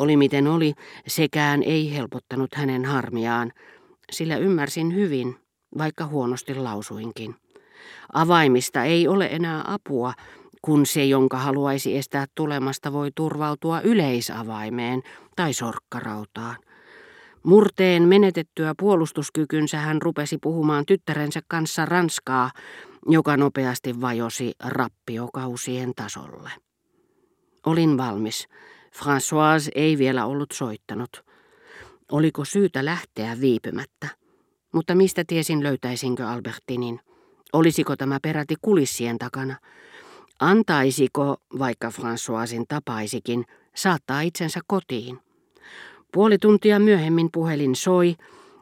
Oli miten oli, sekään ei helpottanut hänen harmiaan, sillä ymmärsin hyvin, vaikka huonosti lausuinkin. Avaimista ei ole enää apua, kun se, jonka haluaisi estää tulemasta, voi turvautua yleisavaimeen tai sorkkarautaan. Murteen menetettyä puolustuskykynsä hän rupesi puhumaan tyttärensä kanssa ranskaa, joka nopeasti vajosi rappiokausien tasolle. Olin valmis. Françoise ei vielä ollut soittanut. Oliko syytä lähteä viipymättä? Mutta mistä tiesin löytäisinkö Albertinin? Olisiko tämä peräti kulissien takana? Antaisiko, vaikka Françoisin tapaisikin, saattaa itsensä kotiin? Puoli tuntia myöhemmin puhelin soi,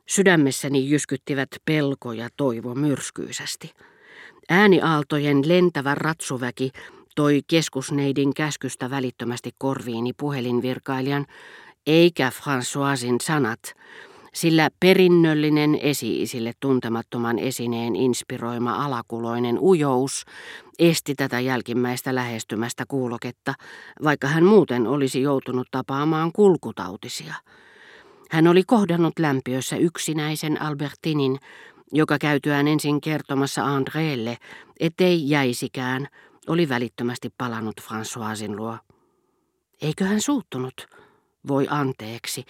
sydämessäni jyskyttivät pelko ja toivo myrskyisästi. Ääniaaltojen lentävä ratsuväki keskusneidin käskystä välittömästi korviini puhelinvirkailijan, eikä Françoisin sanat, sillä perinnöllinen esi-isille tuntemattoman esineen inspiroima alakuloinen ujous esti tätä jälkimmäistä lähestymästä kuuloketta, vaikka hän muuten olisi joutunut tapaamaan kulkutautisia. Hän oli kohdannut lämpiössä yksinäisen Albertinin, joka käytyään ensin kertomassa Andreelle, ettei jäisikään, oli välittömästi palannut Françoisin luo. Eikö hän suuttunut? Voi anteeksi.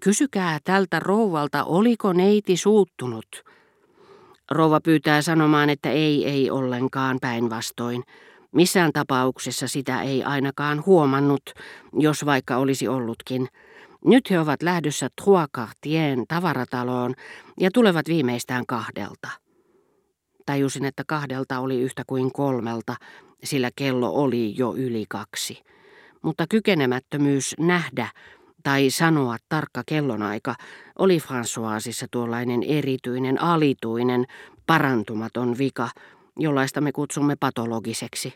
Kysykää tältä rouvalta, oliko neiti suuttunut. Rouva pyytää sanomaan, että ei, ei ollenkaan päinvastoin. Missään tapauksessa sitä ei ainakaan huomannut, jos vaikka olisi ollutkin. Nyt he ovat lähdössä Trois Cartien tavarataloon ja tulevat viimeistään kahdelta. Tajusin, että kahdelta oli yhtä kuin kolmelta, sillä kello oli jo yli kaksi. Mutta kykenemättömyys nähdä tai sanoa tarkka kellonaika oli Françoisissa tuollainen erityinen, alituinen, parantumaton vika, jollaista me kutsumme patologiseksi.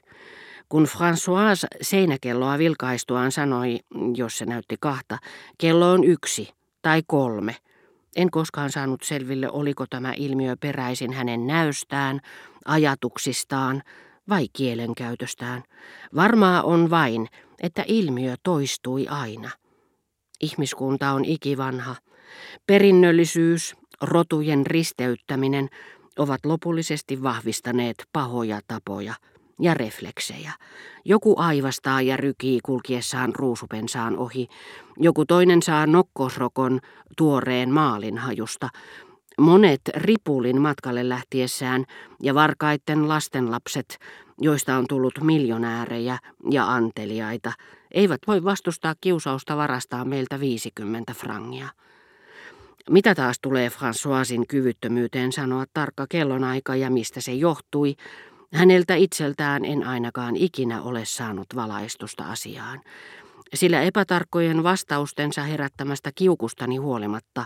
Kun François seinäkelloa vilkaistuaan sanoi, jos se näytti kahta, kello on yksi tai kolme. En koskaan saanut selville, oliko tämä ilmiö peräisin hänen näystään, ajatuksistaan vai kielenkäytöstään. Varmaa on vain, että ilmiö toistui aina. Ihmiskunta on ikivanha. Perinnöllisyys, rotujen risteyttäminen ovat lopullisesti vahvistaneet pahoja tapoja ja refleksejä. Joku aivastaa ja rykii kulkiessaan ruusupensaan ohi. Joku toinen saa nokkosrokon tuoreen maalinhajusta. Monet ripulin matkalle lähtiessään ja varkaitten lastenlapset, joista on tullut miljonäärejä ja anteliaita, eivät voi vastustaa kiusausta varastaa meiltä 50 frangia. Mitä taas tulee Françoisin kyvyttömyyteen sanoa tarkka kellonaika ja mistä se johtui, häneltä itseltään en ainakaan ikinä ole saanut valaistusta asiaan. Sillä epätarkkojen vastaustensa herättämästä kiukustani huolimatta,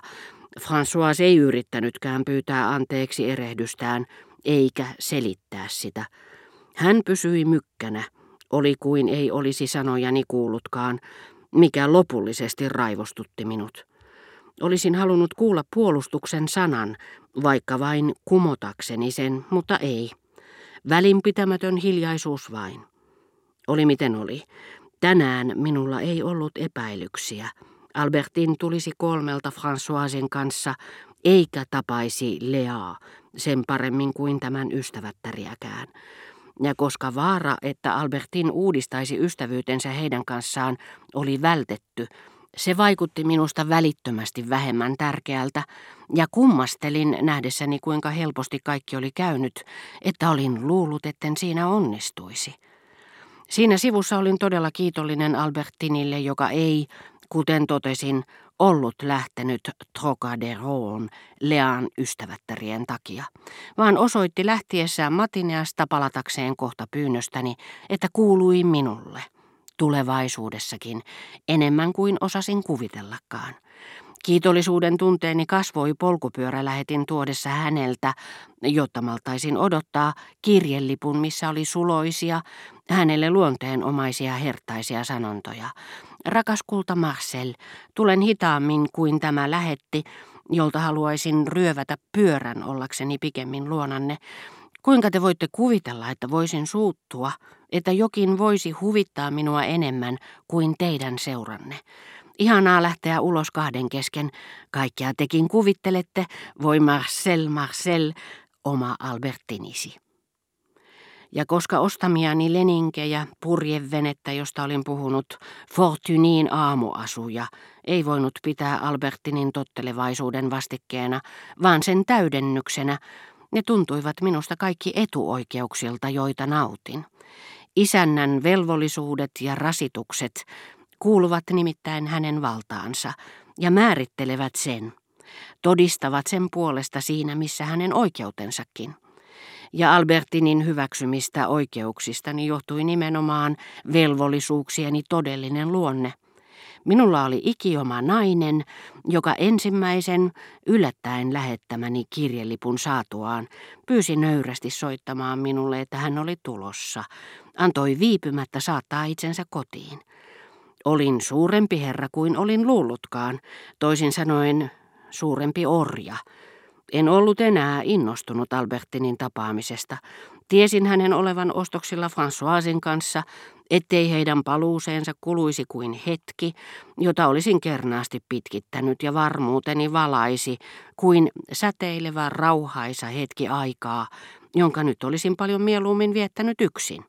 François ei yrittänytkään pyytää anteeksi erehdystään, eikä selittää sitä. Hän pysyi mykkänä, oli kuin ei olisi sanojani kuullutkaan, mikä lopullisesti raivostutti minut. Olisin halunnut kuulla puolustuksen sanan, vaikka vain kumotakseni sen, mutta ei. Välinpitämätön hiljaisuus vain. Oli miten oli. Tänään minulla ei ollut epäilyksiä. Albertin tulisi kolmelta Françoisen kanssa, eikä tapaisi Leaa sen paremmin kuin tämän ystävättäriäkään. Ja koska vaara, että Albertin uudistaisi ystävyytensä heidän kanssaan, oli vältetty, se vaikutti minusta välittömästi vähemmän tärkeältä, ja kummastelin nähdessäni kuinka helposti kaikki oli käynyt, että olin luullut, etten siinä onnistuisi. Siinä sivussa olin todella kiitollinen Albertinille, joka ei, kuten totesin, ollut lähtenyt Trocaderoon Lean ystävättärien takia, vaan osoitti lähtiessään Matineasta palatakseen kohta pyynnöstäni, että kuului minulle – tulevaisuudessakin, enemmän kuin osasin kuvitellakaan. Kiitollisuuden tunteeni kasvoi polkupyörälähetin tuodessa häneltä, jotta maltaisin odottaa kirjelipun, missä oli suloisia, hänelle luonteenomaisia hertaisia sanontoja. Rakas kulta Marcel, tulen hitaammin kuin tämä lähetti, jolta haluaisin ryövätä pyörän ollakseni pikemmin luonanne. Kuinka te voitte kuvitella, että voisin suuttua, että jokin voisi huvittaa minua enemmän kuin teidän seuranne? Ihanaa lähteä ulos kahden kesken. Kaikkea tekin kuvittelette, voi Marcel, Marcel, oma Albertinisi. Ja koska ostamiani leninkejä, purjevenettä, josta olin puhunut, Fortuniin aamuasuja, ei voinut pitää Albertinin tottelevaisuuden vastikkeena, vaan sen täydennyksenä, ne tuntuivat minusta kaikki etuoikeuksilta, joita nautin. Isännän velvollisuudet ja rasitukset kuuluvat nimittäin hänen valtaansa ja määrittelevät sen, todistavat sen puolesta siinä, missä hänen oikeutensakin. Ja Albertinin hyväksymistä oikeuksistani johtui nimenomaan velvollisuuksieni todellinen luonne – Minulla oli ikioma nainen, joka ensimmäisen yllättäen lähettämäni kirjelipun saatuaan pyysi nöyrästi soittamaan minulle, että hän oli tulossa. Antoi viipymättä saattaa itsensä kotiin. Olin suurempi herra kuin olin luullutkaan, toisin sanoen suurempi orja. En ollut enää innostunut Albertinin tapaamisesta. Tiesin hänen olevan ostoksilla Françoisin kanssa ettei heidän paluuseensa kuluisi kuin hetki, jota olisin kernaasti pitkittänyt ja varmuuteni valaisi kuin säteilevä rauhaisa hetki aikaa, jonka nyt olisin paljon mieluummin viettänyt yksin.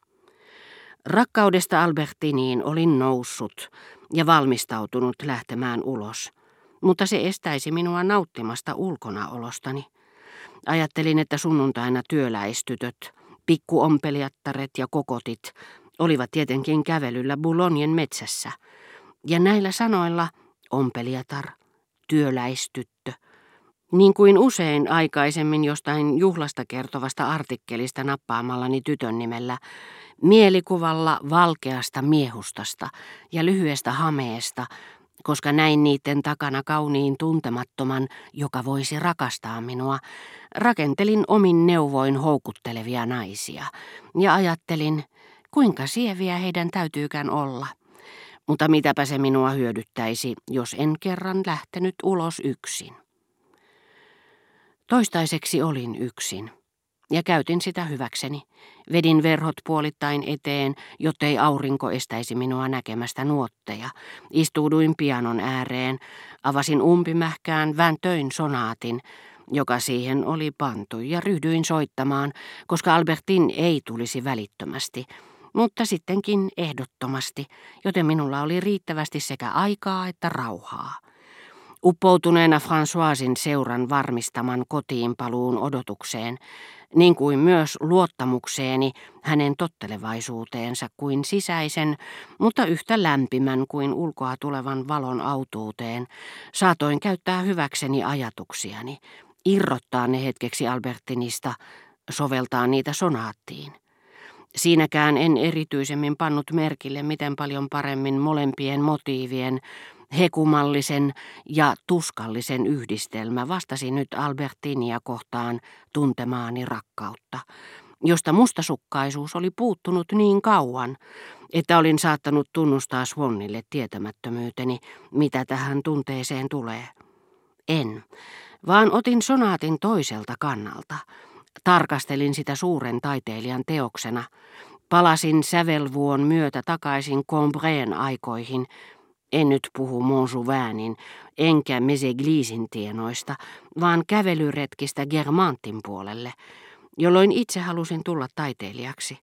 Rakkaudesta Albertiniin olin noussut ja valmistautunut lähtemään ulos, mutta se estäisi minua nauttimasta ulkonaolostani. Ajattelin, että sunnuntaina työläistytöt, pikkuompeliattaret ja kokotit olivat tietenkin kävelyllä Boulognen metsässä, ja näillä sanoilla ompelijatar, työläistyttö, niin kuin usein aikaisemmin jostain juhlasta kertovasta artikkelista nappaamallani tytön nimellä, mielikuvalla valkeasta miehustasta ja lyhyestä hameesta, koska näin niiden takana kauniin tuntemattoman, joka voisi rakastaa minua, rakentelin omin neuvoin houkuttelevia naisia ja ajattelin, Kuinka sieviä heidän täytyykään olla? Mutta mitäpä se minua hyödyttäisi, jos en kerran lähtenyt ulos yksin. Toistaiseksi olin yksin ja käytin sitä hyväkseni. Vedin verhot puolittain eteen, jottei aurinko estäisi minua näkemästä nuotteja. Istuuduin pianon ääreen, avasin umpimähkään, vääntöin sonaatin, joka siihen oli pantu, ja ryhdyin soittamaan, koska Albertin ei tulisi välittömästi – mutta sittenkin ehdottomasti, joten minulla oli riittävästi sekä aikaa että rauhaa. Uppoutuneena Françoisin seuran varmistaman kotiin paluun odotukseen, niin kuin myös luottamukseeni hänen tottelevaisuuteensa kuin sisäisen, mutta yhtä lämpimän kuin ulkoa tulevan valon autuuteen, saatoin käyttää hyväkseni ajatuksiani, irrottaa ne hetkeksi Albertinista, soveltaa niitä sonaattiin. Siinäkään en erityisemmin pannut merkille, miten paljon paremmin molempien motiivien, hekumallisen ja tuskallisen yhdistelmä vastasi nyt Albertinia kohtaan tuntemaani rakkautta, josta mustasukkaisuus oli puuttunut niin kauan, että olin saattanut tunnustaa Swannille tietämättömyyteni, mitä tähän tunteeseen tulee. En, vaan otin sonaatin toiselta kannalta – Tarkastelin sitä suuren taiteilijan teoksena. Palasin sävelvuon myötä takaisin Combreen aikoihin. En nyt puhu Monjouvainin enkä Meseglisin tienoista, vaan kävelyretkistä Germantin puolelle, jolloin itse halusin tulla taiteilijaksi.